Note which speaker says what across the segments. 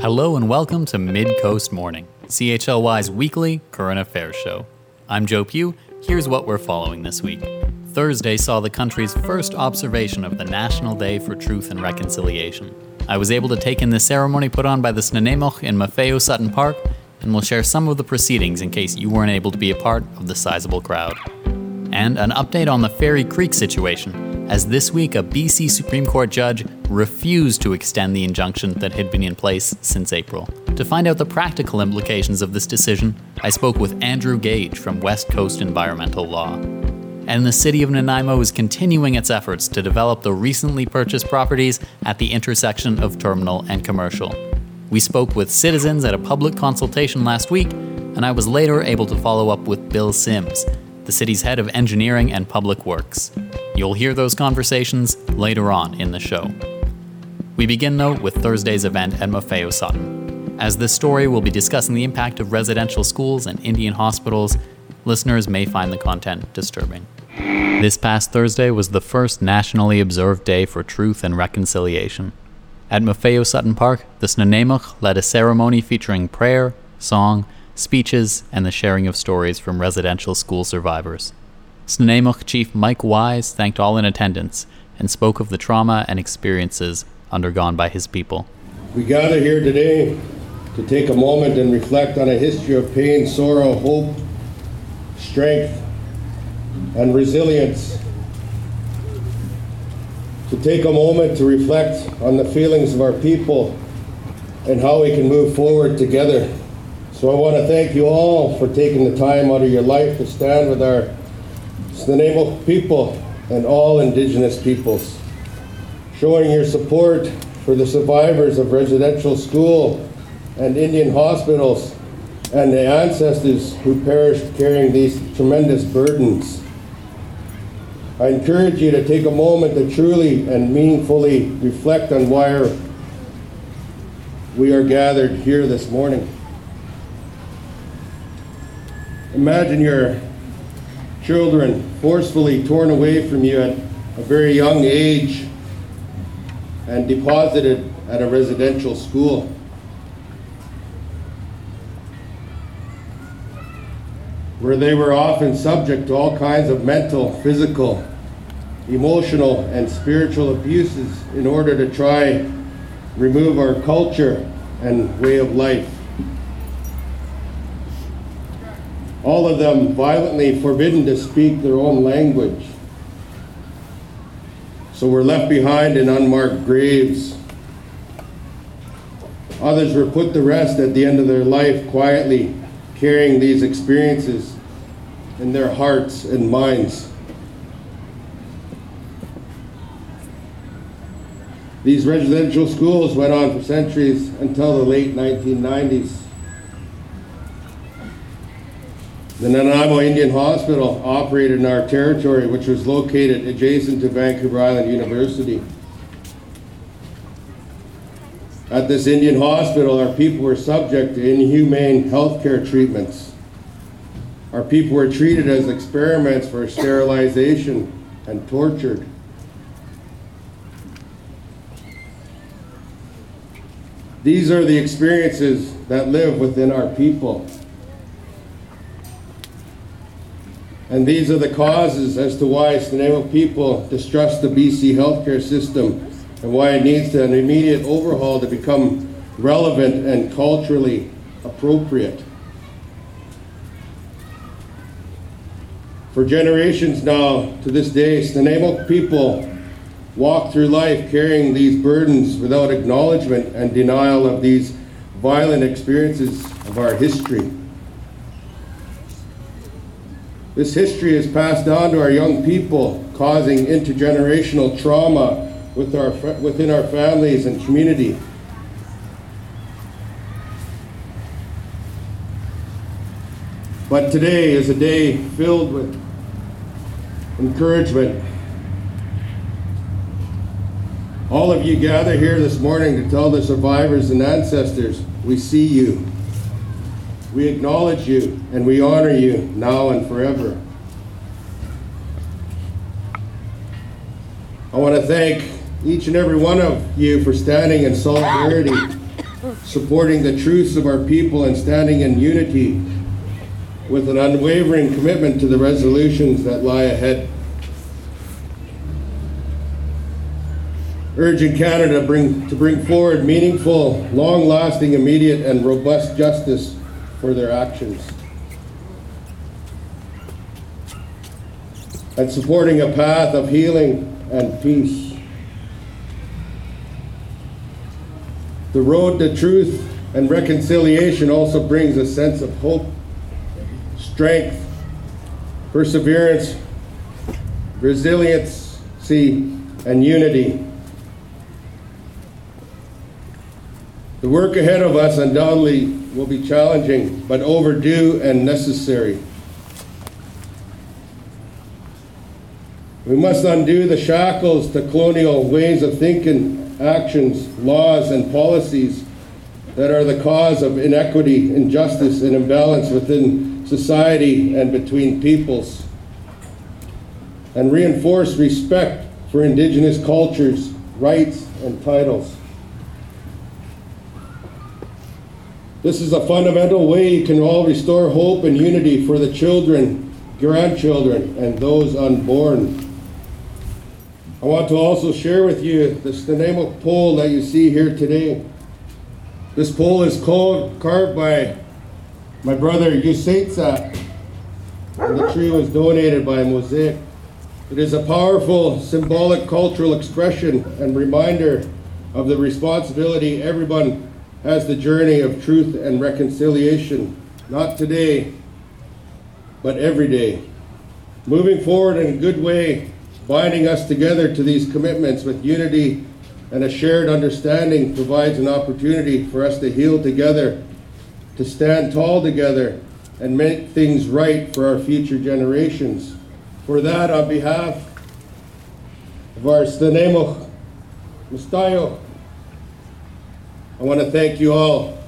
Speaker 1: Hello and welcome to Mid Coast Morning, CHLY's weekly current affairs show. I'm Joe Pugh. Here's what we're following this week. Thursday saw the country's first observation of the National Day for Truth and Reconciliation. I was able to take in the ceremony put on by the Snuneymuxw in Maffeo Sutton Park, and we'll share some of the proceedings in case you weren't able to be a part of the sizable crowd. And an update on the Fairy Creek situation, as this week a BC Supreme Court judge refused to extend the injunction that had been in place since April. To find out the practical implications of this decision, I spoke with Andrew Gage from West Coast Environmental Law. And the city of Nanaimo is continuing its efforts to develop the recently purchased properties at the intersection of terminal and commercial. We spoke with citizens at a public consultation last week, and I was later able to follow up with Bill Sims, the city's head of engineering and public works. You'll hear those conversations later on in the show. We begin, though, with Thursday's event at Maffeo Sutton. As this story will be discussing the impact of residential schools and Indian hospitals, listeners may find the content disturbing. This past Thursday was the first nationally observed day for truth and reconciliation. At Maffeo Sutton Park, the Snuneymuxw led a ceremony featuring prayer, song, speeches, and the sharing of stories from residential school survivors. Snuneymuxw Chief Mike Wise thanked all in attendance and spoke of the trauma and experiences undergone by his people.
Speaker 2: We gather here today to take a moment and reflect on a history of pain, sorrow, hope, strength, and resilience. To take a moment to reflect on the feelings of our people and how we can move forward together. So I want to thank you all for taking the time out of your life to stand with our Snuneymuxw people and all Indigenous peoples showing your support for the survivors of residential school and Indian hospitals and the ancestors who perished carrying these tremendous burdens. I encourage you to take a moment to truly and meaningfully reflect on why we are gathered here this morning. Imagine your children forcefully torn away from you at a very young age and deposited at a residential school. Where they were often subject to all kinds of mental, physical, emotional, and spiritual abuses in order to try remove our culture and way of life. All of them violently forbidden to speak their own language so were left behind in unmarked graves. Others were put to rest at the end of their life quietly, carrying these experiences in their hearts and minds. These residential schools went on for centuries until the late 1990s. The Nanaimo Indian Hospital operated in our territory, which was located adjacent to Vancouver Island University. At this Indian hospital, our people were subject to inhumane healthcare treatments. Our people were treated as experiments for sterilization and tortured. These are the experiences that live within our people. And these are the causes as to why Snuneymuxw people distrust the BC healthcare system and why it needs an immediate overhaul to become relevant and culturally appropriate. For generations now, to this day, Snuneymuxw people walk through life carrying these burdens without acknowledgement and denial of these violent experiences of our history. This history is passed on to our young people, causing intergenerational trauma with our, within our families and community. But today is a day filled with encouragement. All of you gather here this morning to tell the survivors and ancestors, we see you. We acknowledge you and we honor you now and forever. I want to thank each and every one of you for standing in solidarity supporting the truths of our people and standing in unity with an unwavering commitment to the resolutions that lie ahead. Urging Canada bring, to bring forward meaningful, long lasting, immediate, and robust justice for their actions. And supporting a path of healing and peace. The road to truth and reconciliation also brings a sense of hope, strength, perseverance, resiliency, and unity. The work ahead of us undoubtedly will be challenging, but overdue and necessary. We must undo the shackles to colonial ways of thinking, actions, laws, and policies that are the cause of inequity, injustice, and imbalance within society and between peoples. And reinforce respect for Indigenous cultures, rights, and titles. This is a fundamental way you can all restore hope and unity for the children, grandchildren, and those unborn. I want to also share with you the Snuneymuxw pole that you see here today. This pole is called, carved by my brother Yusetsa, and the tree was donated by Mosaic. It is a powerful symbolic cultural expression and reminder of the responsibility everyone has the journey of truth and reconciliation, not today, but every day. Moving forward in a good way Binding us together to these commitments with unity and a shared understanding provides an opportunity for us to heal together, to stand tall together, and make things right for our future generations. For that, on behalf of our Snuneymuxw Mustayo, I want to thank you all.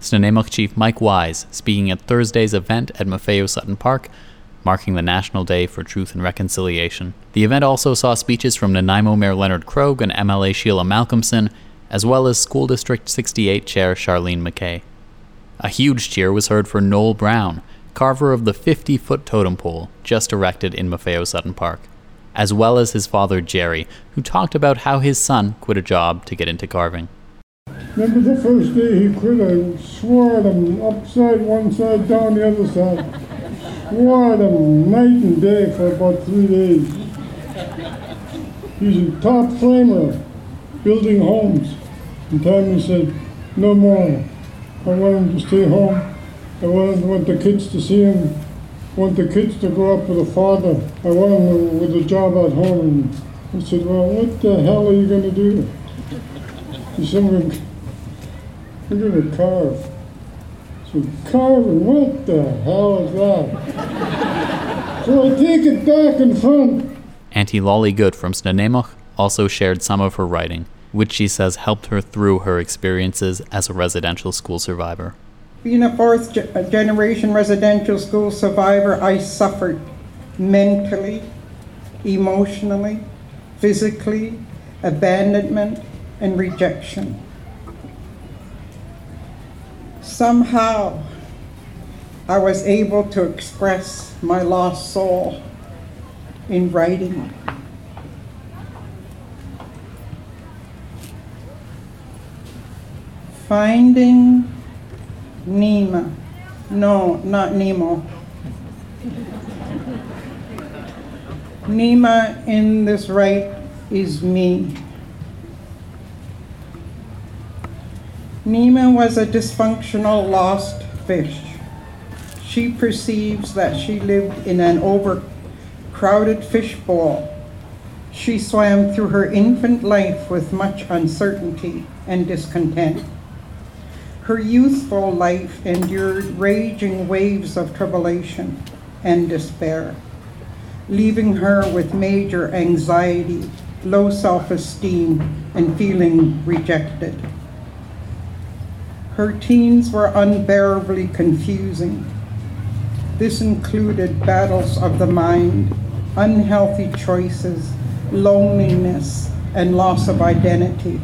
Speaker 1: Snuneymuxw Chief Mike Wise speaking at Thursday's event at Maffeo Sutton Park, marking the National Day for Truth and Reconciliation. The event also saw speeches from Nanaimo Mayor Leonard Krog and MLA Sheila Malcolmson, as well as School District 68 Chair Charlene McKay. A huge cheer was heard for Noel Brown, carver of the 50 foot totem pole just erected in Maffeo Sutton Park, as well as his father Jerry, who talked about how his son quit a job to get into carving.
Speaker 3: Remember the first day he quit, I swore at him upside one side, down the other side. Swore at him night and day for about three days. He's a top framer, building homes. And he said, no more. I want him to stay home. I want the kids to see him. I want the kids to grow up with a father. I want him with a job at home. I said, well, what the hell are you going to do? He said, we're going to carve. So carving, what the hell is that? so I take it back in front.
Speaker 1: Auntie Lolly Good from Snuneymuxw also shared some of her writing, which she says helped her through her experiences as a residential school survivor.
Speaker 4: Being a fourth generation residential school survivor, I suffered mentally, emotionally, physically, abandonment, and rejection somehow I was able to express my lost soul in writing. Finding Nima. No, not Nemo. Nima in this right is me. Nima was a dysfunctional lost fish. She perceives that she lived in an overcrowded fishbowl. She swam through her infant life with much uncertainty and discontent. Her youthful life endured raging waves of tribulation and despair, leaving her with major anxiety, low self esteem, and feeling rejected. Her teens were unbearably confusing. This included battles of the mind, unhealthy choices, loneliness, and loss of identity.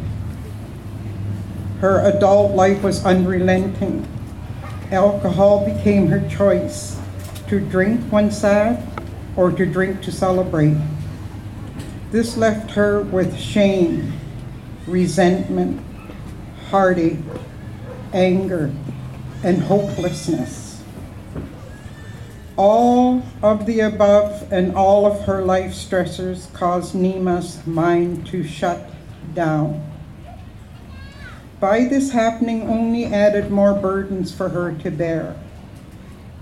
Speaker 4: Her adult life was unrelenting. Alcohol became her choice to drink when sad or to drink to celebrate. This left her with shame, resentment, heartache, anger, and hopelessness. All of the above and all of her life stressors caused Nima's mind to shut down. By this happening only added more burdens for her to bear.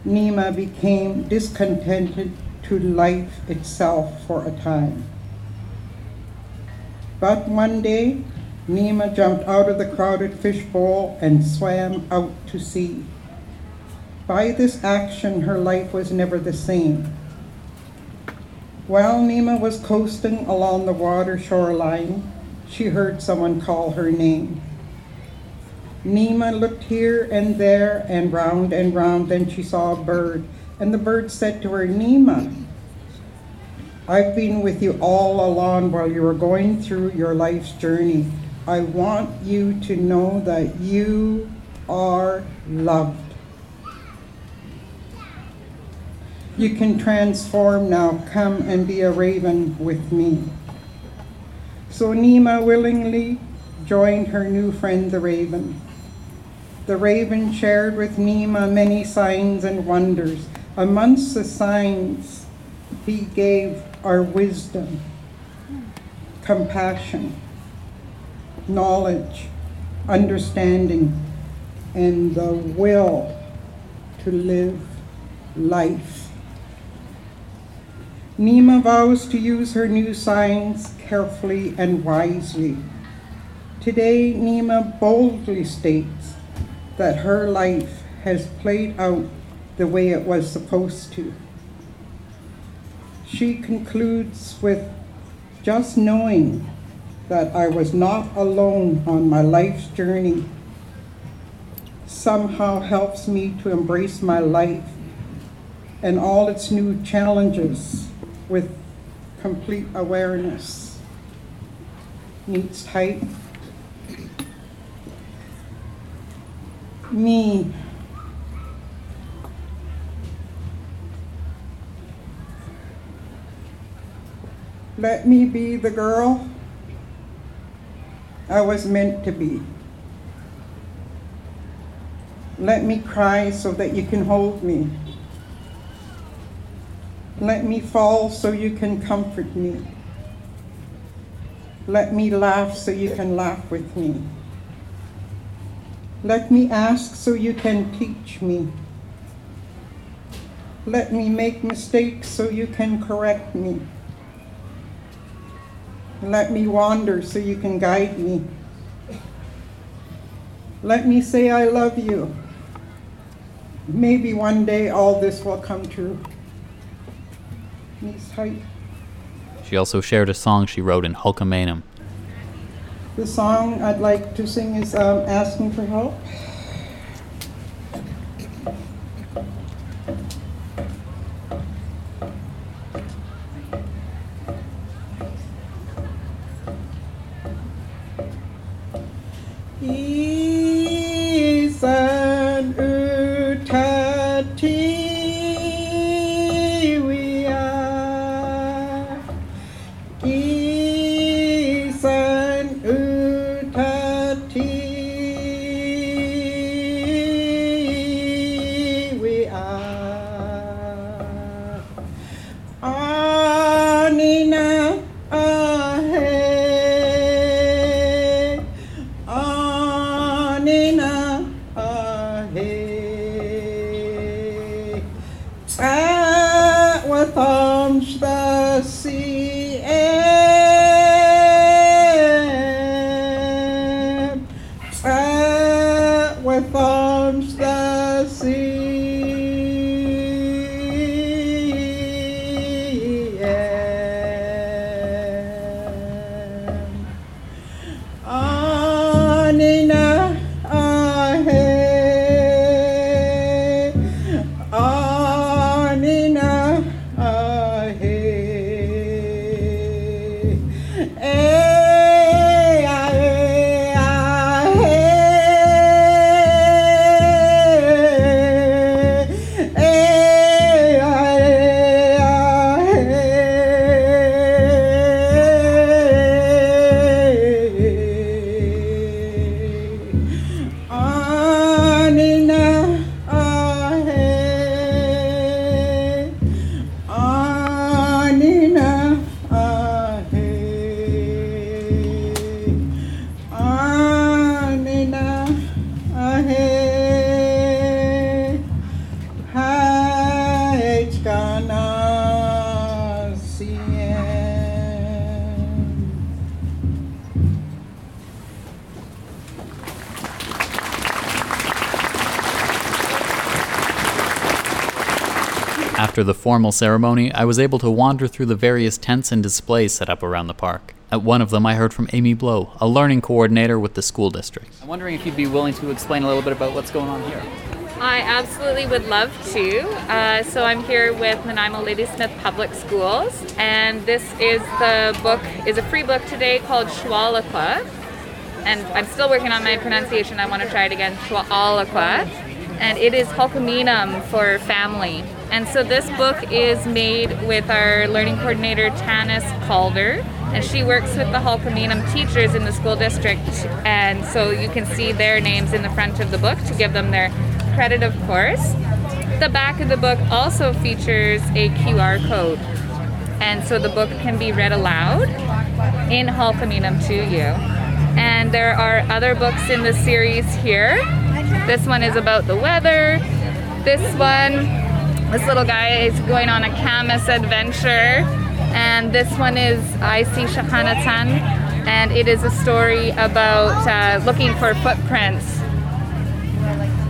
Speaker 4: Nima became discontented to life itself for a time. But one day, Nima jumped out of the crowded fishbowl and swam out to sea. By this action, her life was never the same. While Nima was coasting along the water shoreline, she heard someone call her name. Nima looked here and there and round and round, then she saw a bird, and the bird said to her, Nima, I've been with you all along while you were going through your life's journey. I want you to know that you are loved. You can transform now. Come and be a raven with me. So Nima willingly joined her new friend, the raven. The raven shared with Nima many signs and wonders. Amongst the signs he gave are wisdom, compassion, knowledge, understanding, and the will to live life. Nima vows to use her new signs carefully and wisely. Today, Nima boldly states that her life has played out the way it was supposed to. She concludes with just knowing that I was not alone on my life's journey somehow helps me to embrace my life and all its new challenges with complete awareness. Needs tight. Me. Let me be the girl I was meant to be. Let me cry so that you can hold me. Let me fall so you can comfort me. Let me laugh so you can laugh with me. Let me ask so you can teach me. Let me make mistakes so you can correct me. Let me wander so you can guide me. Let me say I love you. Maybe one day all this will come true.
Speaker 1: She also shared a song she wrote in Hulkamanum.
Speaker 4: The song I'd like to sing is um, Asking for Help.
Speaker 1: After the formal ceremony, I was able to wander through the various tents and displays set up around the park. At one of them, I heard from Amy Blow, a learning coordinator with the school district. I'm wondering if you'd be willing to explain a little bit about what's going on here.
Speaker 5: I absolutely would love to. Uh, so I'm here with Nanaimo Ladysmith Public Schools, and this is the book is a free book today called Shwalaqua, and I'm still working on my pronunciation. I want to try it again, Shwalaqua, and it is Hulkaminam for family. And so this book is made with our learning coordinator Tanis Calder, and she works with the Hulkaminam teachers in the school district. And so you can see their names in the front of the book to give them their credit, of course. The back of the book also features a QR code. And so the book can be read aloud in Hulkaminam to you. And there are other books in the series here. This one is about the weather. This one, this little guy is going on a Camas adventure. And this one is I See Shahanatan. And it is a story about uh, looking for footprints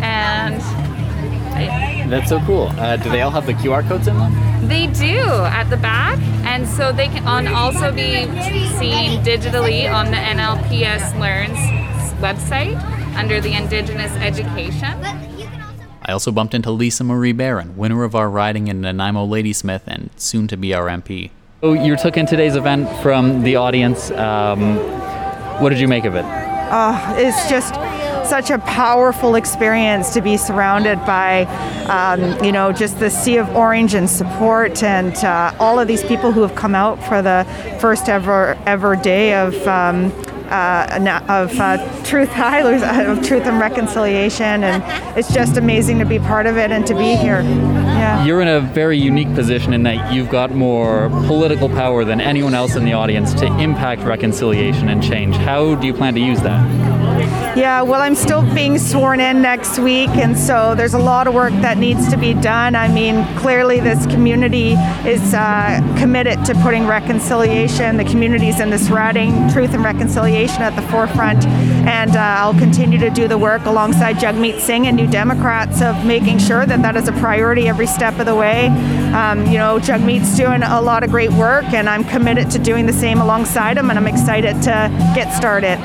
Speaker 5: and
Speaker 1: That's so cool. Uh, do they all have the QR codes in them?
Speaker 5: they do at the back, and so they can on also be seen digitally on the NLPS Learns website under the Indigenous Education.
Speaker 1: I also bumped into Lisa Marie Barron, winner of our riding in Nanaimo Ladysmith and soon to be our MP. Oh, you took in today's event from the audience. Um, what did you make of it?
Speaker 6: Oh, it's just such a powerful experience to be surrounded by, um, you know, just the sea of orange and support, and uh, all of these people who have come out for the first ever ever day of. Um, uh, of uh, truth high, of truth and reconciliation, and it's just amazing to be part of it and to be here. Yeah.
Speaker 1: You're in a very unique position in that you've got more political power than anyone else in the audience to impact reconciliation and change. How do you plan to use that?
Speaker 6: Yeah, well, I'm still being sworn in next week, and so there's a lot of work that needs to be done. I mean, clearly, this community is uh, committed to putting reconciliation, the communities in this riding, truth and reconciliation at the forefront, and uh, I'll continue to do the work alongside Jagmeet Singh and New Democrats of making sure that that is a priority every step of the way. Um, you know, Jagmeet's doing a lot of great work, and I'm committed to doing the same alongside him, and I'm excited to get started.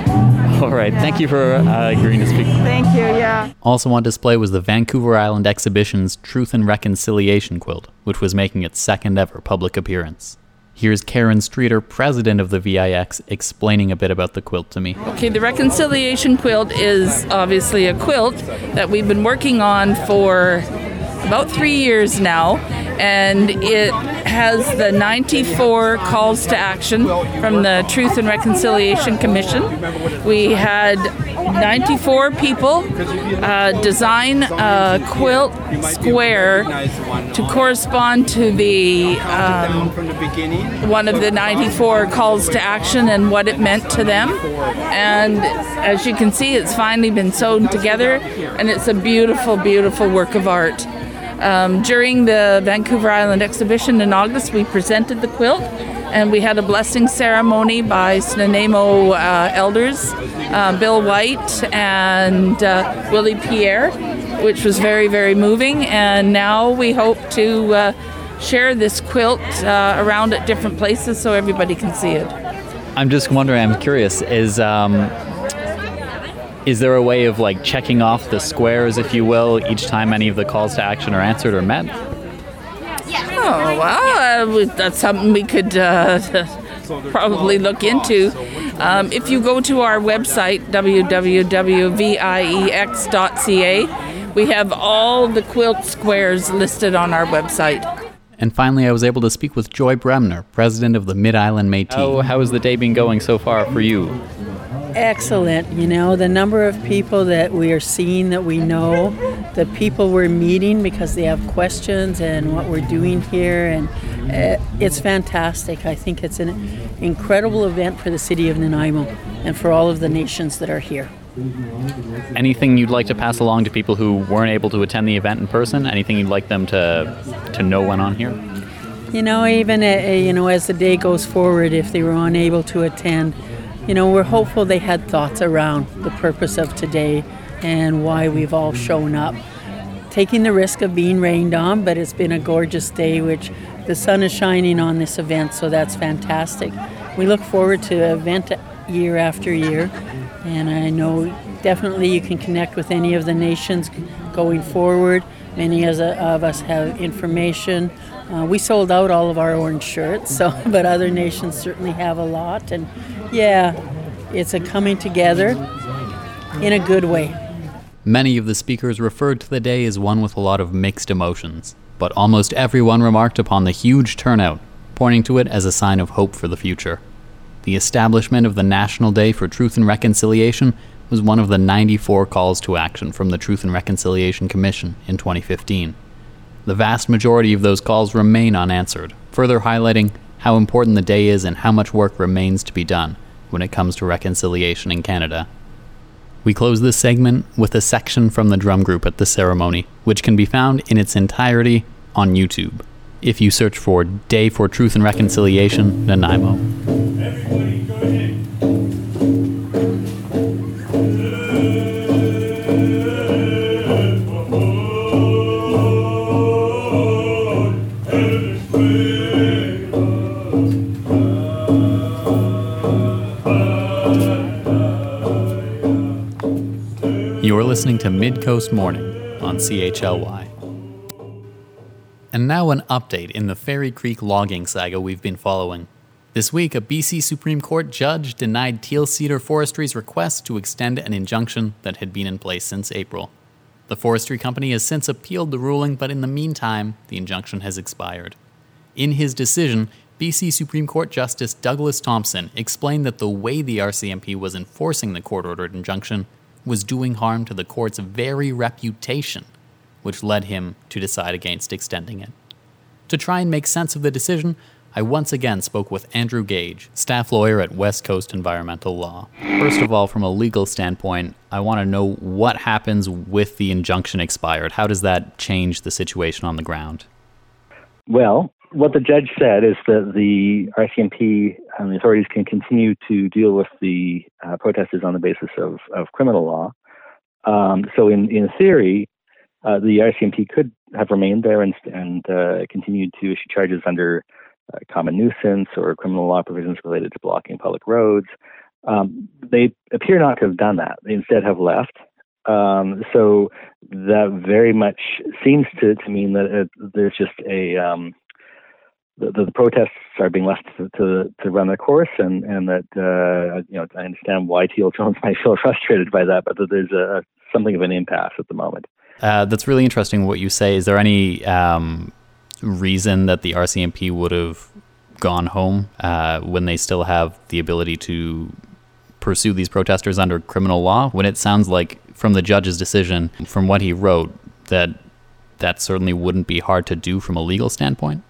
Speaker 1: All right. Thank you for uh, agreeing to speak.
Speaker 6: Thank you, yeah.
Speaker 1: Also on display was the Vancouver Island Exhibition's Truth and Reconciliation quilt, which was making its second ever public appearance. Here's Karen Streeter, president of the VIX, explaining a bit about the quilt to me.
Speaker 7: Okay, the reconciliation quilt is obviously a quilt that we've been working on for about three years now, and it has the 94 calls to action from the Truth and Reconciliation Commission. We had 94 people uh, design a quilt square to correspond to the um, one of the 94 calls to action and what it meant to them. And as you can see, it's finally been sewn together, and it's a beautiful, beautiful work of art. Um, during the Vancouver Island exhibition in August, we presented the quilt and we had a blessing ceremony by Snuneymuxw uh, elders, uh, Bill White and uh, Willie Pierre, which was very, very moving. And now we hope to uh, share this quilt uh, around at different places so everybody can see it.
Speaker 1: I'm just wondering, I'm curious, is um, is there a way of like checking off the squares, if you will, each time any of the calls to action are answered or met?
Speaker 7: Oh, well, uh, that's something we could uh, probably look into. Um, if you go to our website, www.viex.ca, we have all the quilt squares listed on our website.
Speaker 1: And finally, I was able to speak with Joy Bremner, president of the Mid Island Métis. Oh, how has the day been going so far for you?
Speaker 8: Excellent. You know, the number of people that we are seeing that we know, the people we're meeting because they have questions and what we're doing here, and uh, it's fantastic. I think it's an incredible event for the city of Nanaimo and for all of the nations that are here.
Speaker 1: Anything you'd like to pass along to people who weren't able to attend the event in person? Anything you'd like them to to know went on here?
Speaker 8: You know, even uh, uh, you know, as the day goes forward, if they were unable to attend, you know, we're hopeful they had thoughts around the purpose of today and why we've all shown up taking the risk of being rained on, but it's been a gorgeous day, which the sun is shining on this event, so that's fantastic. We look forward to the event year after year, and I know definitely you can connect with any of the nations going forward. Many of us have information. Uh, we sold out all of our orange shirts, so but other nations certainly have a lot, and yeah, it's a coming together in a good way.
Speaker 1: Many of the speakers referred to the day as one with a lot of mixed emotions, but almost everyone remarked upon the huge turnout, pointing to it as a sign of hope for the future. The establishment of the National Day for Truth and Reconciliation was one of the 94 calls to action from the Truth and Reconciliation Commission in 2015. The vast majority of those calls remain unanswered, further highlighting how important the day is and how much work remains to be done when it comes to reconciliation in Canada. We close this segment with a section from the drum group at the ceremony, which can be found in its entirety on YouTube. If you search for Day for Truth and Reconciliation, Nanaimo. You're listening to Midcoast Morning on CHLY. And now an update in the Fairy Creek logging saga we've been following. This week, a BC Supreme Court judge denied Teal Cedar Forestry's request to extend an injunction that had been in place since April. The forestry company has since appealed the ruling, but in the meantime, the injunction has expired. In his decision, BC Supreme Court Justice Douglas Thompson explained that the way the RCMP was enforcing the court ordered injunction was doing harm to the court's very reputation, which led him to decide against extending it. To try and make sense of the decision, I once again spoke with Andrew Gage, staff lawyer at West Coast Environmental Law. First of all, from a legal standpoint, I want to know what happens with the injunction expired. How does that change the situation on the ground?
Speaker 9: Well, what the judge said is that the RCMP and the authorities can continue to deal with the uh, protesters on the basis of, of criminal law. Um, so, in, in theory, uh, the RCMP could have remained there and, and uh, continued to issue charges under uh, common nuisance or criminal law provisions related to blocking public roads. Um, they appear not to have done that. They instead have left. Um, so that very much seems to, to mean that it, there's just a um, the, the, protests are being left to, to, to run their course, and and that uh, you know I understand why Teal Jones might feel frustrated by that, but that there's a something of an impasse at the moment.
Speaker 1: Uh, that's really interesting what you say. Is there any um, reason that the RCMP would have gone home uh, when they still have the ability to pursue these protesters under criminal law? When it sounds like from the judge's decision, from what he wrote, that that certainly wouldn't be hard to do from a legal standpoint.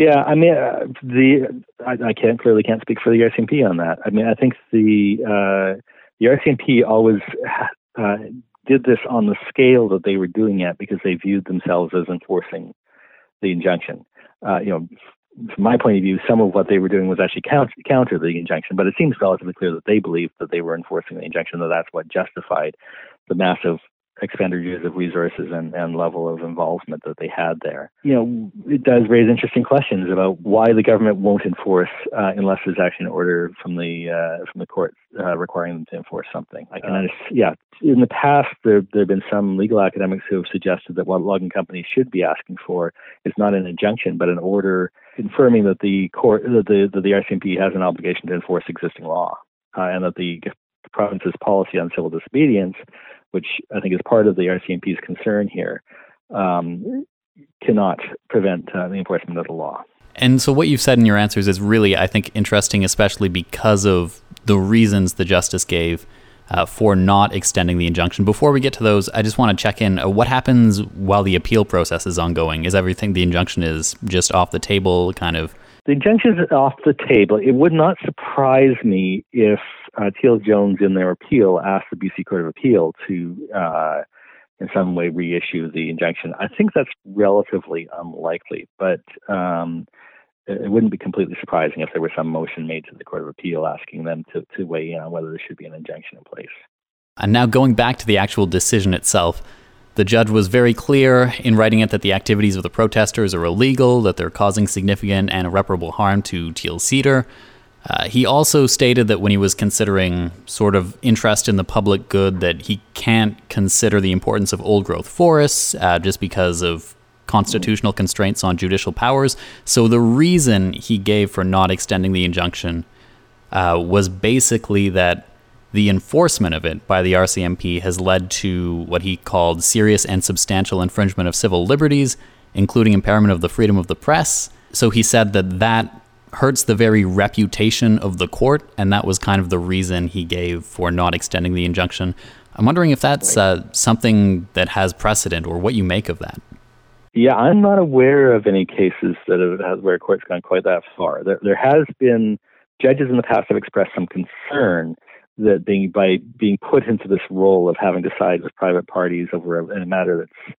Speaker 9: Yeah, I mean, uh, the I, I, can't clearly can't speak for the RCMP on that. I mean, I think the uh, the RCMP always uh, did this on the scale that they were doing it because they viewed themselves as enforcing the injunction. Uh, you know, from my point of view, some of what they were doing was actually counter, counter the injunction, but it seems relatively clear that they believed that they were enforcing the injunction, that that's what justified the massive expenditures of resources and, and level of involvement that they had there. You know, it does raise interesting questions about why the government won't enforce uh, unless there's actually an order from the uh, from the court uh, requiring them to enforce something. I can understand. Yeah, in the past there there have been some legal academics who have suggested that what logging companies should be asking for is not an injunction but an order confirming that the court that the that the RCMP has an obligation to enforce existing law uh, and that the province's policy on civil disobedience which I think is part of the RCMP's concern here, um, cannot prevent uh, the enforcement of the law.
Speaker 1: And so, what you've said in your answers is really, I think, interesting, especially because of the reasons the justice gave uh, for not extending the injunction. Before we get to those, I just want to check in. Uh, what happens while the appeal process is ongoing? Is everything the injunction is just off the table, kind of?
Speaker 9: The injunction is off the table. It would not surprise me if uh, Teal Jones, in their appeal, asked the BC Court of Appeal to, uh, in some way, reissue the injunction. I think that's relatively unlikely, but um, it wouldn't be completely surprising if there was some motion made to the Court of Appeal asking them to, to weigh in on whether there should be an injunction in place.
Speaker 1: And now going back to the actual decision itself, The judge was very clear in writing it that the activities of the protesters are illegal, that they're causing significant and irreparable harm to Teal Cedar. Uh, he also stated that when he was considering sort of interest in the public good, that he can't consider the importance of old growth forests uh, just because of constitutional constraints on judicial powers. So the reason he gave for not extending the injunction uh, was basically that the enforcement of it by the RCMP has led to what he called serious and substantial infringement of civil liberties, including impairment of the freedom of the press. So he said that that hurts the very reputation of the court, and that was kind of the reason he gave for not extending the injunction. I'm wondering if that's uh, something that has precedent or what you make of that.
Speaker 9: Yeah, I'm not aware of any cases that have, where courts gone quite that far. There, there has been judges in the past have expressed some concern that being by being put into this role of having to side with private parties over a, a matter that's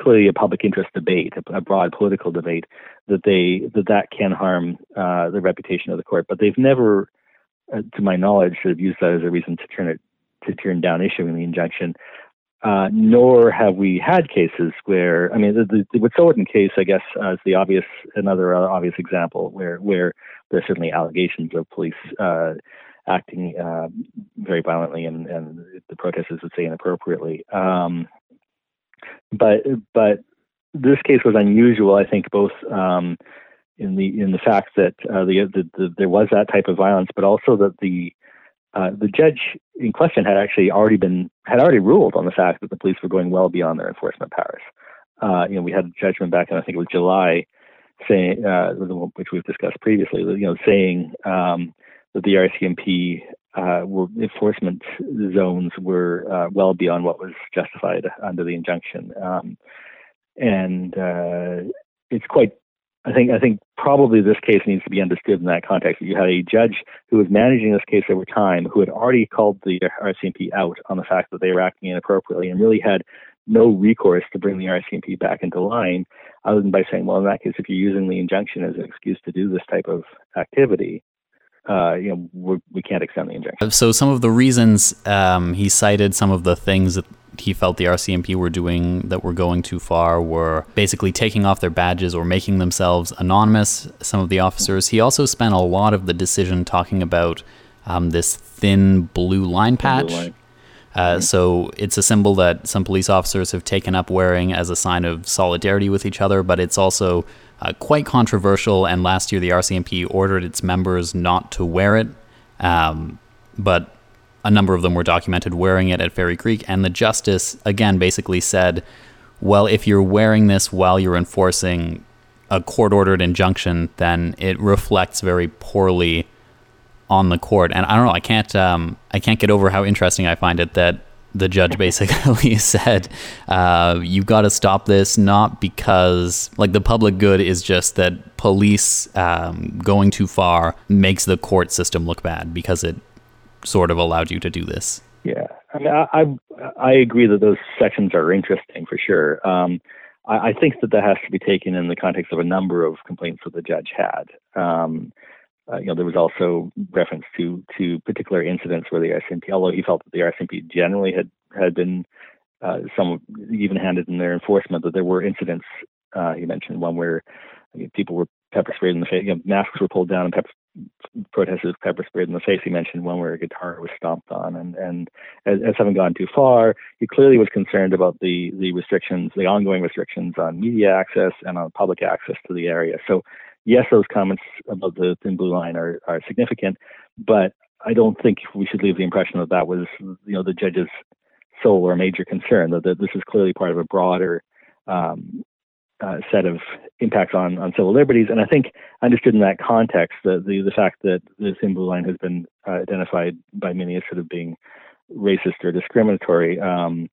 Speaker 9: clearly a public interest debate, a, a, broad political debate, that they that that can harm uh, the reputation of the court. But they've never, uh, to my knowledge, have used that as a reason to turn it to turn down issuing the injunction. Uh, nor have we had cases where I mean the, the, the case, I guess, uh, is the obvious another obvious example where where there's certainly allegations of police uh, acting uh, very violently and, and the protesters would say inappropriately. Um, but but this case was unusual, I think, both um, in the in the fact that uh, the, the, the, there was that type of violence, but also that the uh, the judge in question had actually already been had already ruled on the fact that the police were going well beyond their enforcement powers. Uh, you know, we had a judgment back in I think it was July, saying uh, which we've discussed previously. You know, saying um, that the RCMP uh, were, enforcement zones were uh, well beyond what was justified under the injunction, um, and uh, it's quite. I think I think probably this case needs to be understood in that context. You had a judge who was managing this case over time, who had already called the RCMP out on the fact that they were acting inappropriately, and really had no recourse to bring the RCMP back into line, other than by saying, "Well, in that case, if you're using the injunction as an excuse to do this type of activity, uh, you know, we can not extend the injunction.
Speaker 1: So some of the reasons um, he cited, some of the things that he felt the RCMP were doing that were going too far were basically taking off their badges or making themselves anonymous. Some of the officers. He also spent a lot of the decision talking about um, this thin blue line patch. Blue line. Uh, so it's a symbol that some police officers have taken up wearing as a sign of solidarity with each other, but it's also uh, quite controversial. And last year, the RCMP ordered its members not to wear it, um, but a number of them were documented wearing it at Fairy Creek. And the justice, again, basically said, well, if you're wearing this while you're enforcing a court ordered injunction, then it reflects very poorly on the court. And I don't know, I can't, um, I can't get over how interesting I find it that the judge basically said, uh, "You got to stop this, not because like the public good is just that police um, going too far makes the court system look bad because it sort of allowed you to do this."
Speaker 9: Yeah, I mean, I I, I agree that those sections are interesting for sure. Um, I, I, think that that has to be taken in the context of a number of complaints that the judge had. Um, uh, you know, there was also reference to to particular incidents where the RCMP, although he felt that the RCMP generally had had been uh, some even-handed in their enforcement, that there were incidents. Uh, he mentioned one where people were pepper sprayed in the face, you know, masks were pulled down and pepper, protesters pepper sprayed in the face. He mentioned one where a guitar was stomped on, and and as, as having gone too far, he clearly was concerned about the the restrictions, the ongoing restrictions on media access and on public access to the area. So yes, those comments about the thin blue line are, are significant, but I don't think we should leave the impression that that was, you know, the judge's sole or major concern. That, that this is clearly part of a broader um, uh, set of impacts on, on civil liberties. And I think understood in that context, the the, the fact that the thin blue line has been uh, identified by many as sort of being racist or discriminatory um,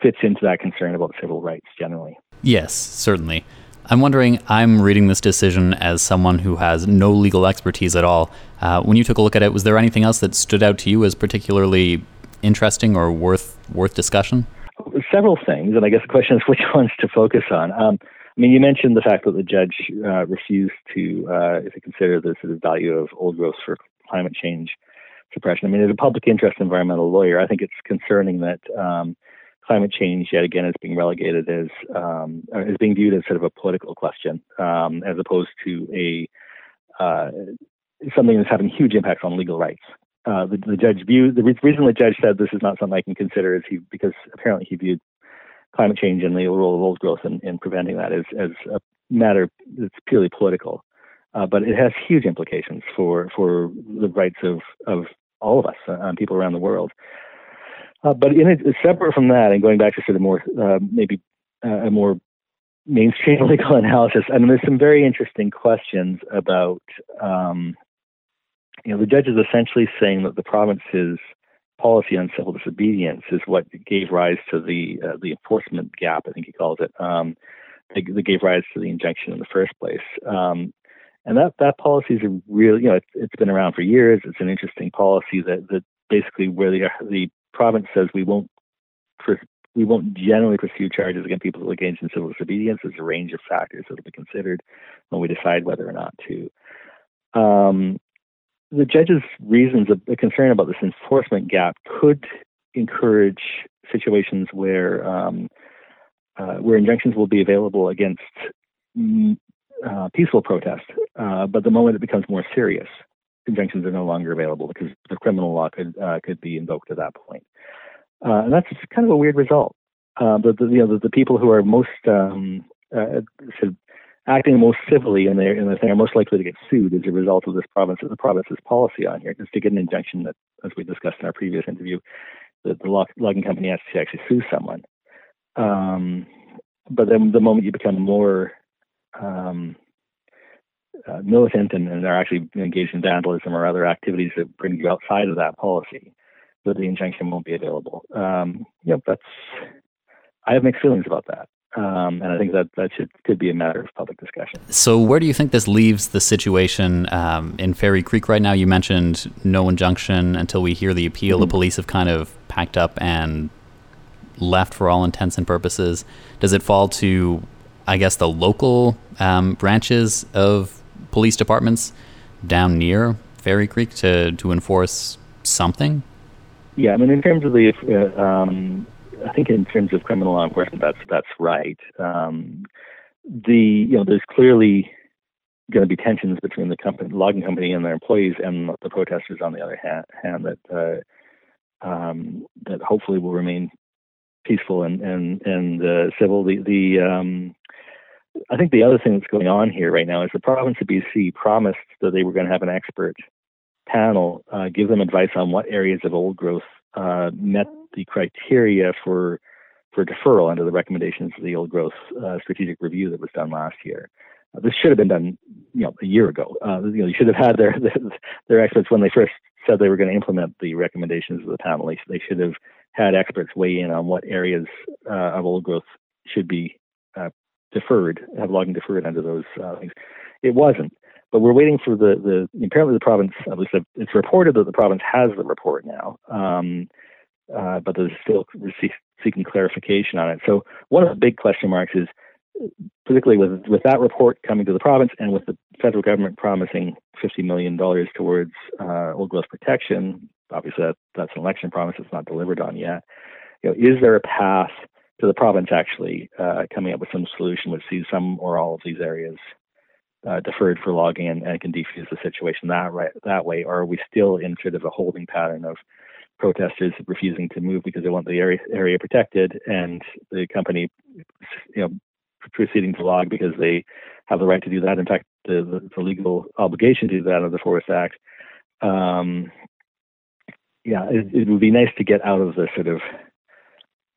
Speaker 9: fits into that concern about civil rights generally.
Speaker 1: Yes, certainly. I'm wondering, I'm reading this decision as someone who has no legal expertise at all. Uh, when you took a look at it, was there anything else that stood out to you as particularly interesting or worth worth discussion?
Speaker 9: Several things, and I guess the question is which ones to focus on. Um, I mean, you mentioned the fact that the judge uh, refused to, uh, consider the sort of value of old growth for climate change suppression. I mean, as a public interest environmental lawyer, I think it's concerning that um, climate change yet again is being relegated as um, is being viewed as sort of a political question um, as opposed to a uh, something that's having huge impacts on legal rights. Uh, the, the, judge viewed the reason the judge said this is not something I can consider is he because apparently he viewed climate change and the role of old growth in, in preventing that as, as a matter that's purely political. Uh, but it has huge implications for for the rights of of all of us, uh, people around the world. Uh, but in it, separate from that, and going back to sort of more uh, maybe uh, a more mainstream legal analysis, I mean, there's some very interesting questions about, um, you know, the judge is essentially saying that the province's policy on civil disobedience is what gave rise to the uh, the enforcement gap, I think he calls it, um, that, that gave rise to the injunction in the first place. Um, and that that policy is a you know, it's, it's been around for years. It's an interesting policy that that basically where the the province says we won't we won't generally pursue charges against people who engage in civil disobedience. There's a range of factors that will be considered when we decide whether or not to. Um, the judge's reasons of the concern about this enforcement gap could encourage situations where um, uh, where injunctions will be available against mm, uh, peaceful protest, uh, but the moment it becomes more serious, injunctions are no longer available because the criminal law could uh, could be invoked at that point. Uh, and that's kind of a weird result. Uh, the, the, you know the, the, people who are most um, uh, acting most civilly and they're, and they're most likely to get sued as a result of this province the province's policy on here, just to get an injunction that, as we discussed in our previous interview, the log, logging company has to actually sue someone. Um, but then the moment you become more um, uh, militant and, and are actually engaged in vandalism or other activities that bring you outside of that policy, that the injunction won't be available. Um, yep, that's. I have mixed feelings about that. Um, and I think that that should could be a matter of public discussion.
Speaker 1: So, where do you think this leaves the situation um, in Fairy Creek right now? You mentioned no injunction until we hear the appeal. Mm-hmm. The police have kind of packed up and left for all intents and purposes. Does it fall to, I guess, the local um, branches of police departments down near Fairy Creek to, to enforce something?
Speaker 9: Yeah, I mean, in terms of the, uh, um, I think in terms of criminal law enforcement, that's that's right. Um, the you know, there's clearly going to be tensions between the company, logging company, and their employees, and the protesters on the other hand, hand that uh, um, that hopefully will remain peaceful and and and uh, civil. The the um, I think the other thing that's going on here right now is the province of BC promised that they were going to have an expert panel uh, give them advice on what areas of old growth uh, met the criteria for for deferral under the recommendations of the old growth uh, strategic review that was done last year. Uh, this should have been done, you know, a year ago. Uh, you know, you should have had their their experts when they first said they were going to implement the recommendations of the panel. They, they should have had experts weigh in on what areas uh, of old growth should be deferred, have logging deferred under those uh, things. It wasn't. But we're waiting for the, the apparently the province, at least it's reported that the province has the report now, um, uh, but there's still seeking clarification on it. So one of the big question marks is, particularly with with that report coming to the province and with the federal government promising fifty million dollars towards uh, old growth protection. Obviously, that, that's an election promise that's not delivered on yet. You know, is there a path to the province actually uh, coming up with some solution which sees some or all of these areas uh, deferred for logging and, and, can defuse the situation that right that way, or are we still in sort of a holding pattern of protesters refusing to move because they want the area area protected, and the company, you know, proceeding to log because they have the right to do that. In fact, the, the, the legal obligation to do that under the Forest Act. Um, yeah, it, it would be nice to get out of the sort of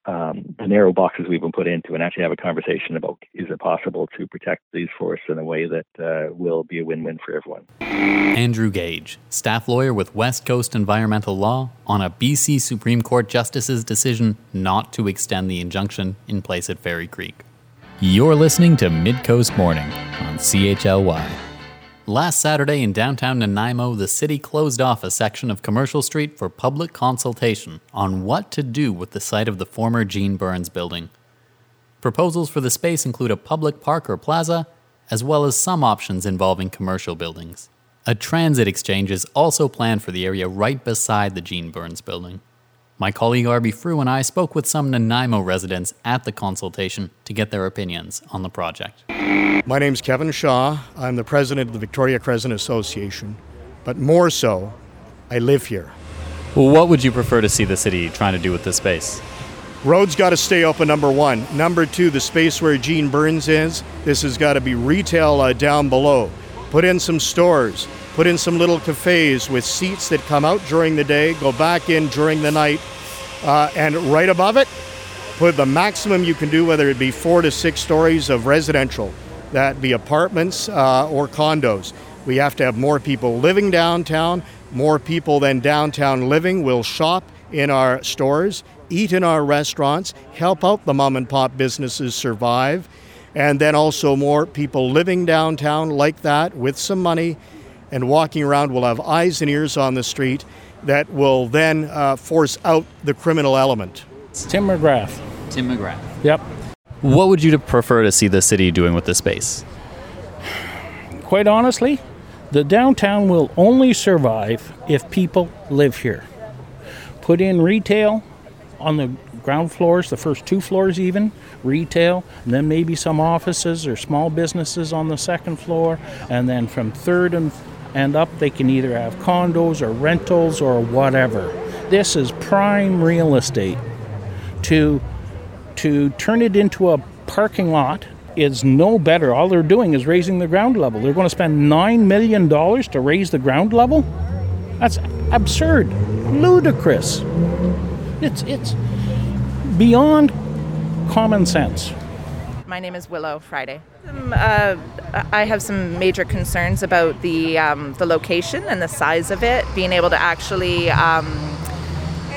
Speaker 9: um, the narrow boxes we've been put into and actually have a conversation about is it possible to protect these forests in a way that uh, will be a win-win for everyone.
Speaker 1: Andrew Gage, staff lawyer with West Coast Environmental Law, on a BC Supreme Court justice's decision not to extend the injunction in place at Fairy Creek. You're listening to Midcoast Morning on CHLY. Last Saturday in downtown Nanaimo, the city closed off a section of Commercial Street for public consultation on what to do with the site of the former Jean Burns building. Proposals for the space include a public park or plaza, as well as some options involving commercial buildings. A transit exchange is also planned for the area right beside the Jean Burns building. My colleague Arby Frew and I spoke with some Nanaimo residents at the consultation to get their opinions on the project.
Speaker 10: My name's Kevin Shaw. I'm the president of the Victoria Crescent Association. But more so, I live here.
Speaker 1: Well, what would you prefer to see the city trying to do with this space?
Speaker 10: Roads got to stay open, number one. Number two, the space where Jean Burns is, this has got to be retail uh, down below. Put in some stores, put in some little cafes with seats that come out during the day, go back in during the night, uh, and right above it, put the maximum you can do, whether it be four to six stories of residential, that be apartments uh, or condos. We have to have more people living downtown. More people than downtown living will shop in our stores, eat in our restaurants, help out the mom and pop businesses survive, and then also more people living downtown like that with some money and walking around will have eyes and ears on the street that will then uh, force out the criminal element.
Speaker 11: It's Tim McGrath.
Speaker 1: Tim McGrath.
Speaker 11: Yep.
Speaker 1: What would you prefer to see the city doing with this space?
Speaker 11: Quite honestly, the downtown will only survive if people live here. Put in retail on the ground floors, the first two floors even, retail, and then maybe some offices or small businesses on the second floor, and then from third and and up they can either have condos or rentals or whatever. This is prime real estate. To to turn it into a parking lot is no better. All they're doing is raising the ground level. They're going to spend 9 million dollars to raise the ground level? That's absurd. Ludicrous. It's it's beyond common sense.
Speaker 12: My name is Willow Friday. Um, uh, I have some major concerns about the um, the location and the size of it, being able to actually um,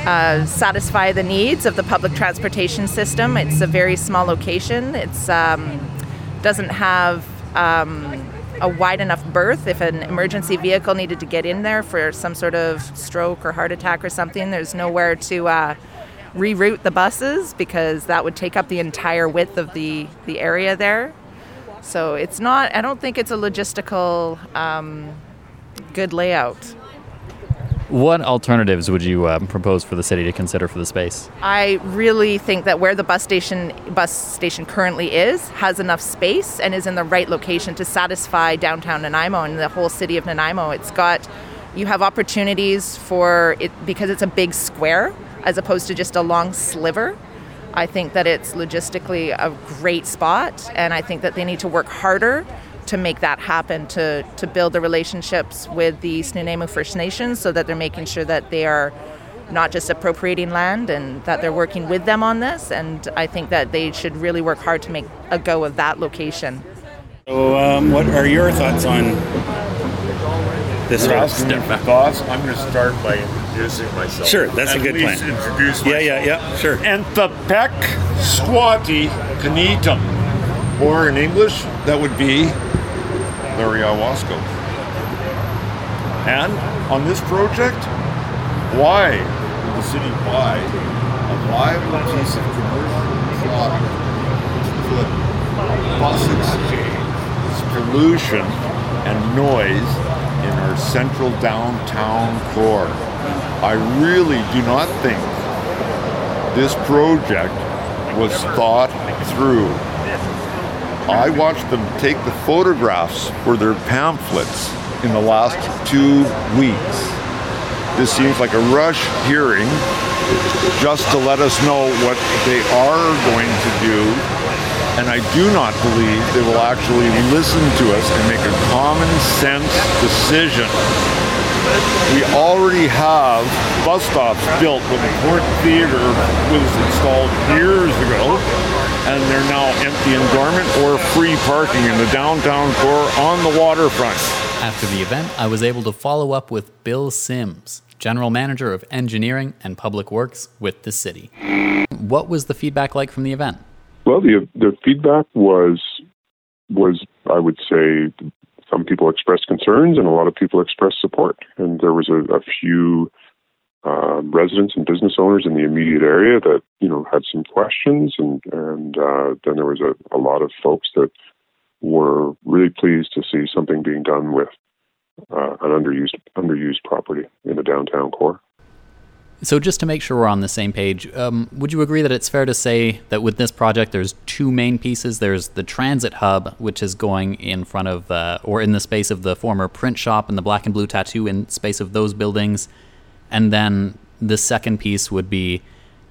Speaker 12: uh, satisfy the needs of the public transportation system. It's a very small location. It's um, doesn't have um, a wide enough berth if an emergency vehicle needed to get in there for some sort of stroke or heart attack or something. There's nowhere to uh, reroute the buses because that would take up the entire width of the, the area there. So it's not, I don't think it's a logistical um, good layout.
Speaker 1: What alternatives would you uh, propose for the city to consider for the space?
Speaker 12: I really think that where the bus station bus station currently is has enough space and is in the right location to satisfy downtown Nanaimo and the whole city of Nanaimo. It's got you have opportunities for it because it's a big square as opposed to just a long sliver. I think that it's logistically a great spot, and I think that they need to work harder to make that happen, to, to build the relationships with the Snuneymuxw First Nations so that they're making sure that they are not just appropriating land and that they're working with them on this. And I think that they should really work hard to make a go of that location.
Speaker 13: So, um, what are your thoughts on this
Speaker 14: You're
Speaker 13: whole
Speaker 14: asking me
Speaker 13: step
Speaker 14: for thoughts. I'm going to start by introducing myself.
Speaker 13: Sure, that's a good
Speaker 14: least
Speaker 13: plan.
Speaker 14: Introduce
Speaker 13: Yeah,
Speaker 14: myself.
Speaker 13: yeah, yeah, sure.
Speaker 14: Enthapek squati canitum, or in English, that would be Larry Owasco. And on this project, why would the city buy a viable piece of commercial product that buses pollution and noise in our central downtown core? I really do not think this project was thought through. I watched them take the photographs for their pamphlets in the last two weeks. This seems like a rush hearing just to let us know what they are going to do. And I do not believe they will actually listen to us and make a common sense decision. We already have bus stops built when the Port Theatre was installed years ago, and they're now empty and dormant or free parking in the downtown core on the waterfront.
Speaker 1: After the event, I was able to follow up with Bill Sims, General Manager of Engineering and Public Works with the city. What was the feedback like from the event?
Speaker 15: Well, the the feedback was was I would say some people expressed concerns and a lot of people expressed support, and there was a, a few um, residents and business owners in the immediate area that you know had some questions, and and uh, then there was a, a lot of folks that were really pleased to see something being done with uh, an underused underused property in the downtown core.
Speaker 1: So, just to make sure we're on the same page, um, would you agree that it's fair to say that with this project, there's two main pieces? There's the transit hub, which is going in front of, uh, or in the space of the former print shop and the black and blue tattoo in space of those buildings, and then the second piece would be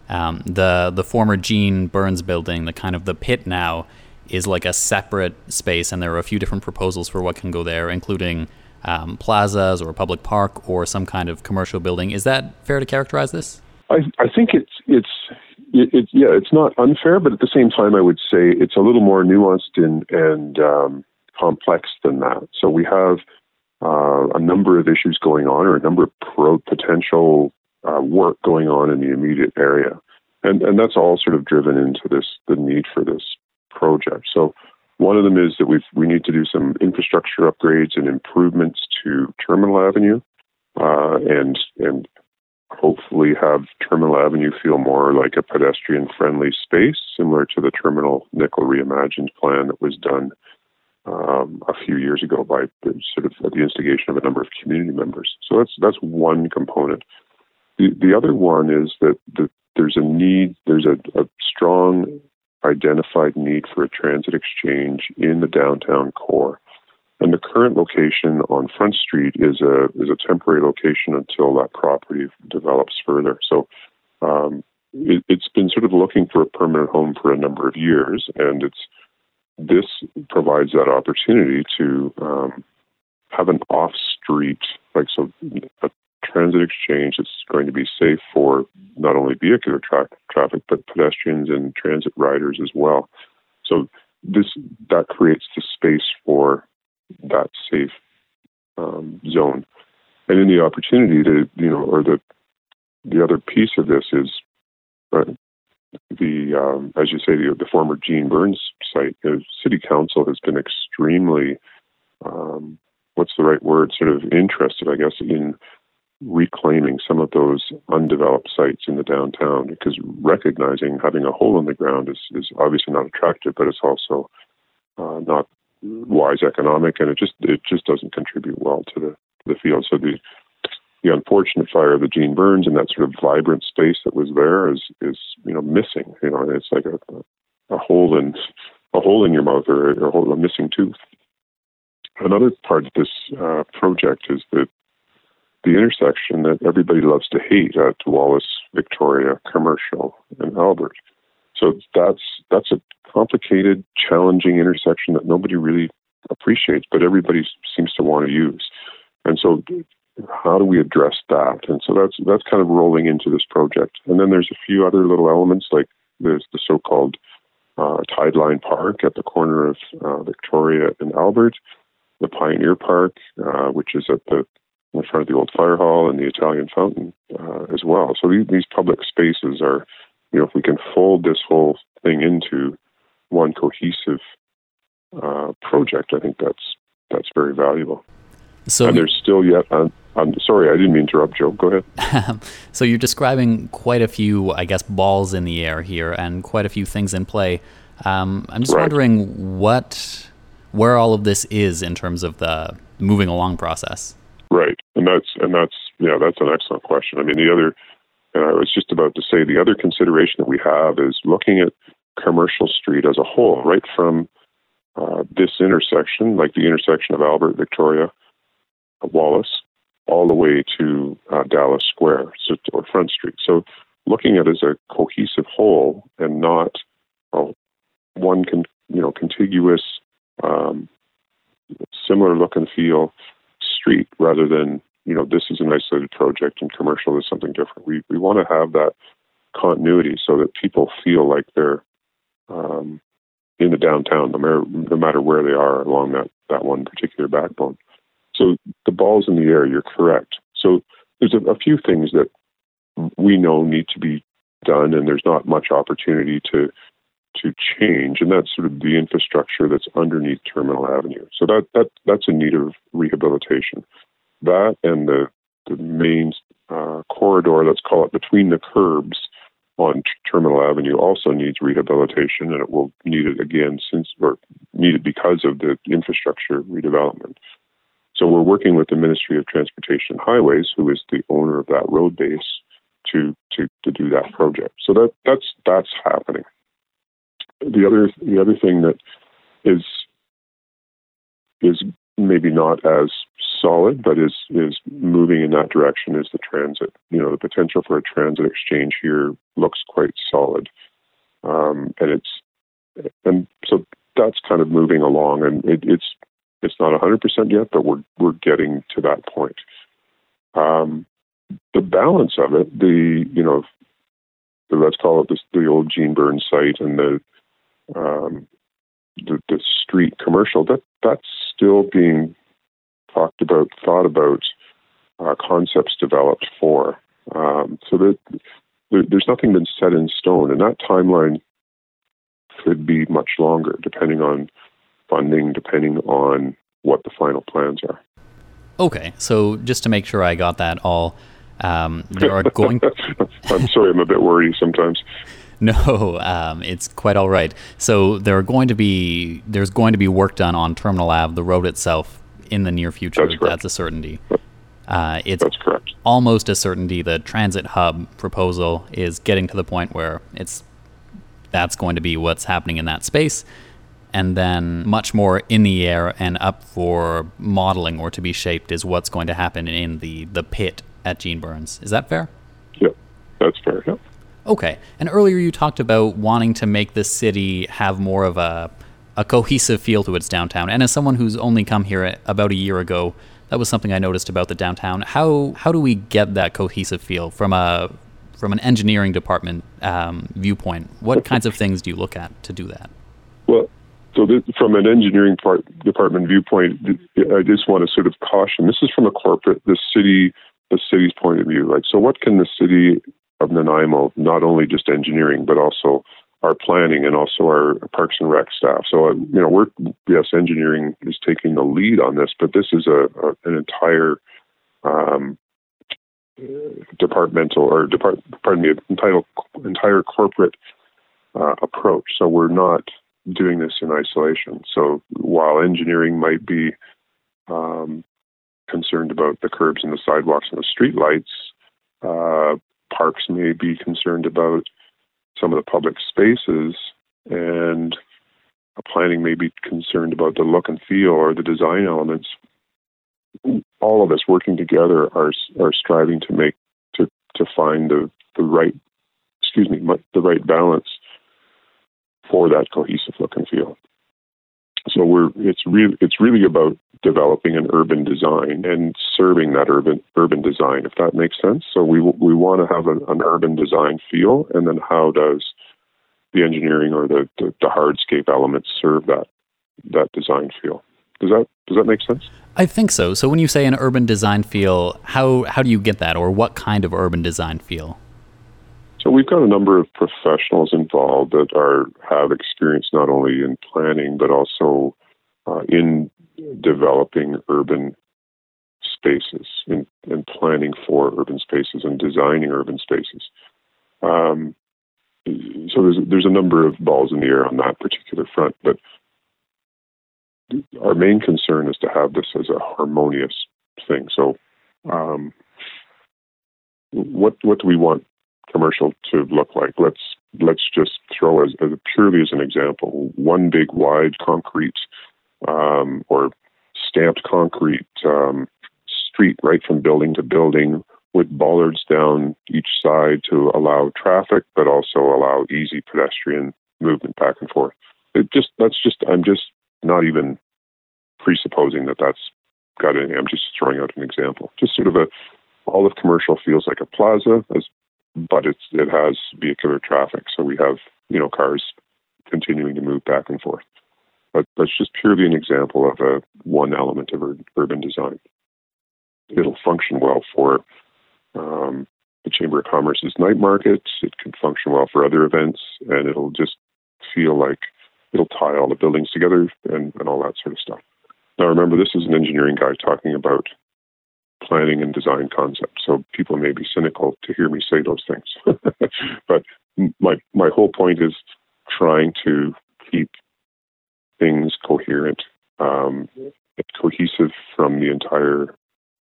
Speaker 1: um, the the former Jean Burns building, the kind of the pit now, is like a separate space, and there are a few different proposals for what can go there, including um, plazas or a public park or some kind of commercial building. Is that fair to characterize this?
Speaker 15: I, I think it's it's it, it, yeah, it's not unfair, but at the same time, I would say it's a little more nuanced and and um, complex than that. So we have uh, a number of issues going on, or a number of pro potential uh, work going on in the immediate area, and and that's all sort of driven into this the need for this project. So one of them is that we we need to do some infrastructure upgrades and improvements to Terminal Avenue, uh, and and hopefully have Terminal Avenue feel more like a pedestrian friendly space, similar to the Terminal Nicol Reimagined plan that was done um, a few years ago by the, sort of at the instigation of a number of community members. So that's that's one component. The, the other one is that the, there's a need, there's a, a strong identified need for a transit exchange in the downtown core. And the current location on Front Street is a is a temporary location until that property develops further. So um, it, has been sort of looking for a permanent home for a number of years, and it's this provides that opportunity to um, have an off street, like so, a transit exchange that's going to be safe for not only vehicular tra- traffic but pedestrians and transit riders as well. So this that creates the space for that safe um, zone, and in the opportunity to you know, or the the other piece of this is uh, the um, as you say the, the former Jean Burns site. The city council has been extremely um, what's the right word? Sort of interested, I guess, in reclaiming some of those undeveloped sites in the downtown because recognizing having a hole in the ground is, is obviously not attractive, but it's also uh, not wise economic, and it just it just doesn't contribute well to the to the field. So the the unfortunate fire of the Jean Burns and that sort of vibrant space that was there is is you know missing. You know, it's like a a hole in a hole in your mouth or, a, or a missing tooth. Another part of this uh, project is that the intersection that everybody loves to hate at Wallace, Victoria, Commercial, and Albert. So that's that's a complicated, challenging intersection that nobody really appreciates, but everybody seems to want to use. And so, how do we address that? And so that's that's kind of rolling into this project. And then there's a few other little elements like there's the so-called uh, Tideline Park at the corner of uh, Victoria and Albert, the Pioneer Park, uh, which is at the in front of the old fire hall and the Italian fountain uh, as well. So these, these public spaces are, you know, if we can fold this whole thing into one cohesive uh, project, I think that's that's very valuable. So and there's still yet. I'm, I'm sorry, I didn't mean to interrupt, Joe. Go ahead.
Speaker 1: so you're describing quite a few, I guess, balls in the air here, and quite a few things in play. Um, I'm just right. wondering what, where all of this is in terms of the moving along process.
Speaker 15: Right, and that's and that's yeah, that's an excellent question. I mean, the other, and I was just about to say, the other consideration that we have is looking at Commercial Street as a whole, right from uh, this intersection, like the intersection of Albert, Victoria, Wallace, all the way to uh, Dallas Square so, or Front Street. So, looking at it as a cohesive whole and not uh, one con, you know contiguous, um, similar look and feel street rather than you know this is an isolated project and commercial is something different. We we want to have that continuity so that people feel like they're um, in the downtown, no matter no matter where they are along that that one particular backbone. So the ball's in the air. You're correct. So there's a, a few things that we know need to be done, and there's not much opportunity to to change, and that's sort of the infrastructure that's underneath Terminal Avenue. So that that that's in need of rehabilitation. That and the the main uh, corridor, let's call it between the curbs on Terminal Avenue, also needs rehabilitation, and it will need it again since or need it because of the infrastructure redevelopment. So we're working with the Ministry of Transportation and Highways, who is the owner of that road base, to to to do that project. So that that's that's happening. The other the other thing that is is maybe not as solid, but is is moving in that direction is the transit. You know, the potential for a transit exchange here looks quite solid, um, and it's and so that's kind of moving along, and it, it's it's not 100% yet, but we're we're getting to that point. Um, the balance of it, the you know, the, let's call it the old Jean Burns site and the um, the, the street commercial that that's still being talked about, thought about, uh, concepts developed for. Um, so that there, there's nothing been set in stone, and that timeline could be much longer, depending on funding, depending on what the final plans are.
Speaker 1: Okay, so just to make sure I got that all, um, there are going.
Speaker 15: I'm sorry, I'm a bit wordy sometimes.
Speaker 1: No, um, it's quite all right. So there are going to be there's going to be work done on Terminal Ave, the road itself, in the near future.
Speaker 15: That's,
Speaker 1: That's a certainty. Uh, it's
Speaker 15: That's correct.
Speaker 1: almost a certainty. The transit hub proposal is getting to the point where it's that's going to be what's happening in that space, and then much more in the air and up for modeling or to be shaped is what's going to happen in the the pit at Jean Burns. Is that fair?
Speaker 15: Yep, that's fair. Yep.
Speaker 1: Okay. And earlier you talked about wanting to make the city have more of a a cohesive feel to its downtown. And as someone who's only come here about a year ago, that was something I noticed about the downtown. How how do we get that cohesive feel from a from an engineering department um, viewpoint? What kinds of things do you look at to do that?
Speaker 15: Well, so this, from an engineering part, department viewpoint, I just want to sort of caution. This is from a corporate, the city, the city's point of view. Like, so what can the city of Nanaimo, not only just engineering, but also our planning and also our Parks and Rec staff. So, uh, you know, we're, yes, engineering is taking the lead on this, but this is a, a an entire um, departmental or depart, pardon me, entire, entire corporate uh, approach. So we're not doing this in isolation. So while engineering might be um, concerned about the curbs and the sidewalks and the streetlights. uh, parks may be concerned about some of the public spaces, and planning may be concerned about the look and feel or the design elements. All of us working together are are striving to make to to find the the right excuse me the right balance for that cohesive look and feel. So we're it's really it's really about developing an urban design and serving that urban urban design, if that makes sense. So we we want to have an, an urban design feel, and then how does the engineering or the, the, the hardscape elements serve that that design feel? Does that does that make sense?
Speaker 1: I think so. So when you say an urban design feel, how how do you get that, or what kind of urban design feel?
Speaker 15: So we've got a number of professionals involved that are have experience not only in planning but also uh, in developing urban spaces and, and, planning for urban spaces and designing urban spaces. Um, so there's there's a number of balls in the air on that particular front, but our main concern is to have this as a harmonious thing. So, um, what what do we want commercial to look like? Let's let's just throw as, as purely as an example one big wide concrete um, or stamped concrete um, street right from building to building with bollards down each side to allow traffic, but also allow easy pedestrian movement back and forth. It just that's just I'm just not even presupposing that that's got any. I'm just throwing out an example. Just sort of a all of commercial feels like a plaza, as, but it's it has vehicular traffic, so we have you know cars continuing to move back and forth. But that's just purely an example of a one element of urban design. It'll function well for um, the Chamber of Commerce's night markets. It can function well for other events, and it'll just feel like it'll tie all the buildings together and, and all that sort of stuff. Now, remember, this is an engineering guy talking about planning and design concepts, so people may be cynical to hear me say those things. but my my whole point is trying to keep things coherent, um, cohesive from the entire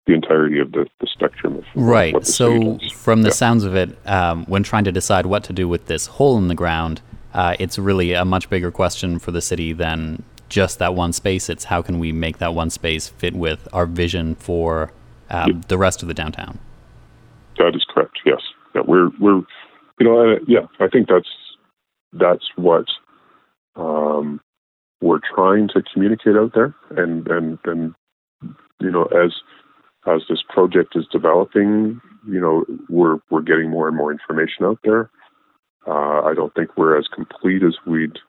Speaker 15: the entirety of the, the spectrum of
Speaker 1: Right.
Speaker 15: the
Speaker 1: So, from the sounds of it, um, when trying to decide what to do with this hole in the ground, uh, it's really a much bigger question for the city than just that one space. It's how can we make that one space fit with our vision for um, the rest of the downtown.
Speaker 15: That is correct. Yes. Yeah, we're we're you know yeah I think that's that's what um, we're trying to communicate out there, and and and you know as as this project is developing, you know we're we're getting more and more information out there. Uh, I don't think we're as complete as we'd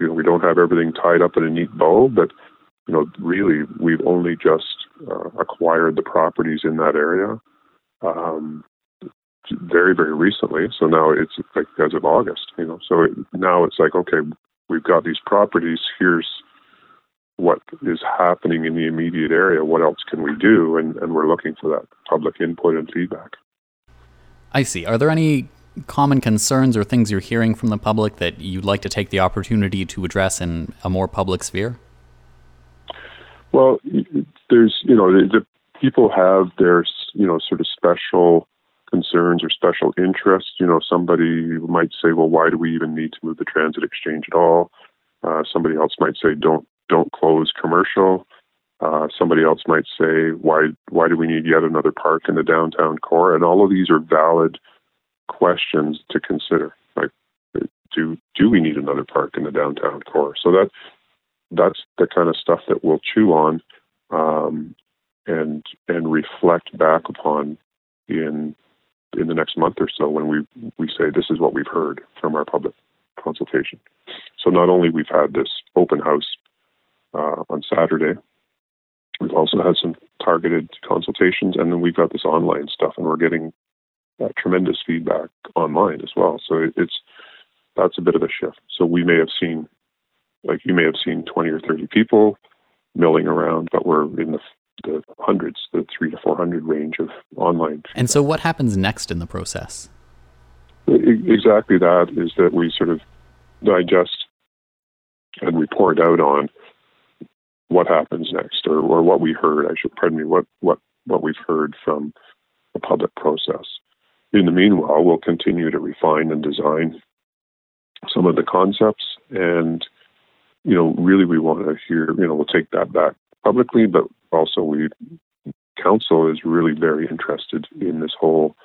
Speaker 15: you know we don't have everything tied up in a neat bow, but you know really we've only just uh, acquired the properties in that area. Um, very very recently so now it's like as of august you know so it, now it's like okay we've got these properties here's what is happening in the immediate area what else can we do and, and we're looking for that public input and feedback
Speaker 1: I see. Are there any common concerns or things you're hearing from the public that you'd like to take the opportunity to address in a more public sphere?
Speaker 15: Well there's you know the, the people have their you know sort of special concerns or special interests. You know, somebody might say, "Well, why do we even need to move the transit exchange at all?" Uh, somebody else might say, "Don't don't close commercial." Uh, somebody else might say, "Why why do we need yet another park in the downtown core?" And all of these are valid questions to consider. Like, do do we need another park in the downtown core? So that that's the kind of stuff that we'll chew on um, and and reflect back upon in in the next month or so when we we say this is what we've heard from our public consultation. So not only we've had this open house uh, on Saturday, we've also had some targeted consultations, and then we've got this online stuff, and we're getting uh, tremendous feedback online as well. So it, it's that's a bit of a shift. So we may have seen, like you may have seen, twenty or thirty people milling around, but we're in the the hundreds, the three to four hundred range of online.
Speaker 1: And so, what happens next in the process?
Speaker 15: Exactly that is that we sort of digest and report out on what happens next, or, or what we heard. I should pardon me. What what what we've heard from the public process. In the meanwhile, we'll continue to refine and design some of the concepts, and you know, really, we want to hear. You know, we'll take that back publicly, but also we council is really very interested in this whole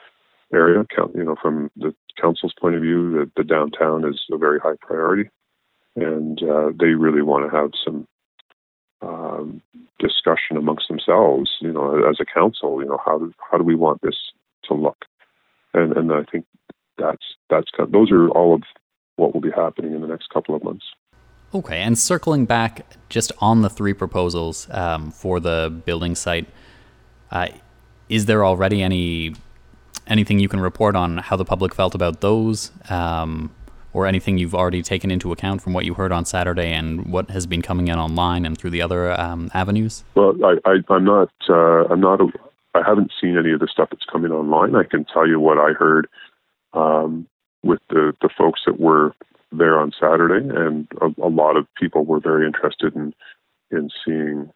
Speaker 15: area. You know, from the council's point of view, the, the downtown is a very high priority, and uh, they really want to have some um, discussion amongst themselves. You know, as a council, you know, how do, how do we want this to look? And and I think that's that's those are all of what will be happening in the next couple of months.
Speaker 1: Okay, and circling back just on the three proposals um, for the building site, uh, is there already any anything you can report on how the public felt about those, um, or anything you've already taken into account from what you heard on Saturday and what has been coming in online and through the other um, avenues?
Speaker 15: Well, I, am not. Uh, I'm not. A, I haven't seen any of the stuff that's coming online. I can tell you what I heard um, with the the folks that were there on Saturday, and a, a, lot of people were very interested in in seeing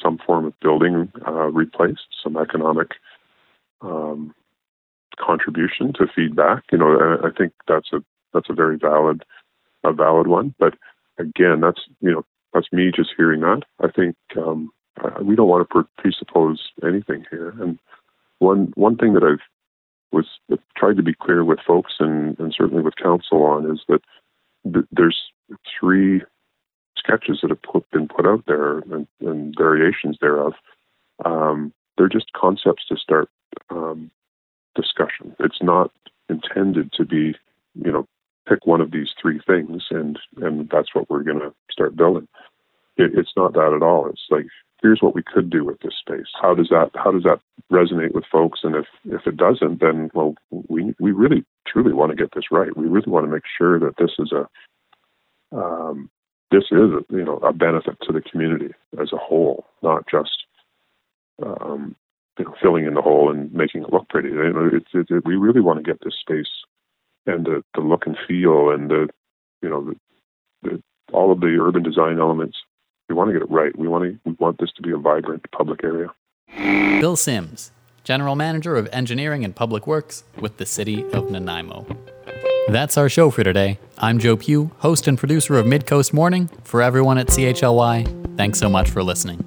Speaker 15: some form of building uh, replaced, some economic um, contribution to feedback. You know, I, I think that's a that's a very valid a valid one. But again, that's you know that's me just hearing that. I think um, I, we don't want to presuppose anything here. And one one thing that I've was tried to be clear with folks and, and certainly with council on is that th- there's three sketches that have put, been put out there and, and variations thereof. Um, they're just concepts to start um, discussion. It's not intended to be, you know, pick one of these three things and and that's what we're going to start building. It, it's not that at all. It's like here's what we could do with this space. How does that how does that resonate with folks? And if if it doesn't, then well, we we really truly want to get this right. We really want to make sure that this is a um, this is a, you know a benefit to the community as a whole, not just um, you know filling in the hole and making it look pretty. You know, it's, it, we really want to get this space and the, the look and feel and the you know the, the all of the urban design elements we want to get it right. We want to we want this to be a vibrant public area.
Speaker 1: Bill Sims, General Manager of Engineering and Public Works with the City of Nanaimo. That's our show for today. I'm Joe Pugh, host and producer of Midcoast Morning. For everyone at CHLY, thanks so much for listening.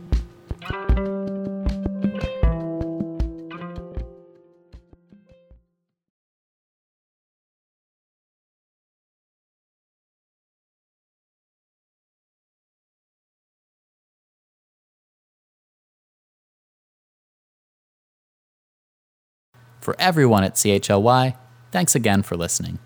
Speaker 1: For everyone at CHLY, thanks again for listening.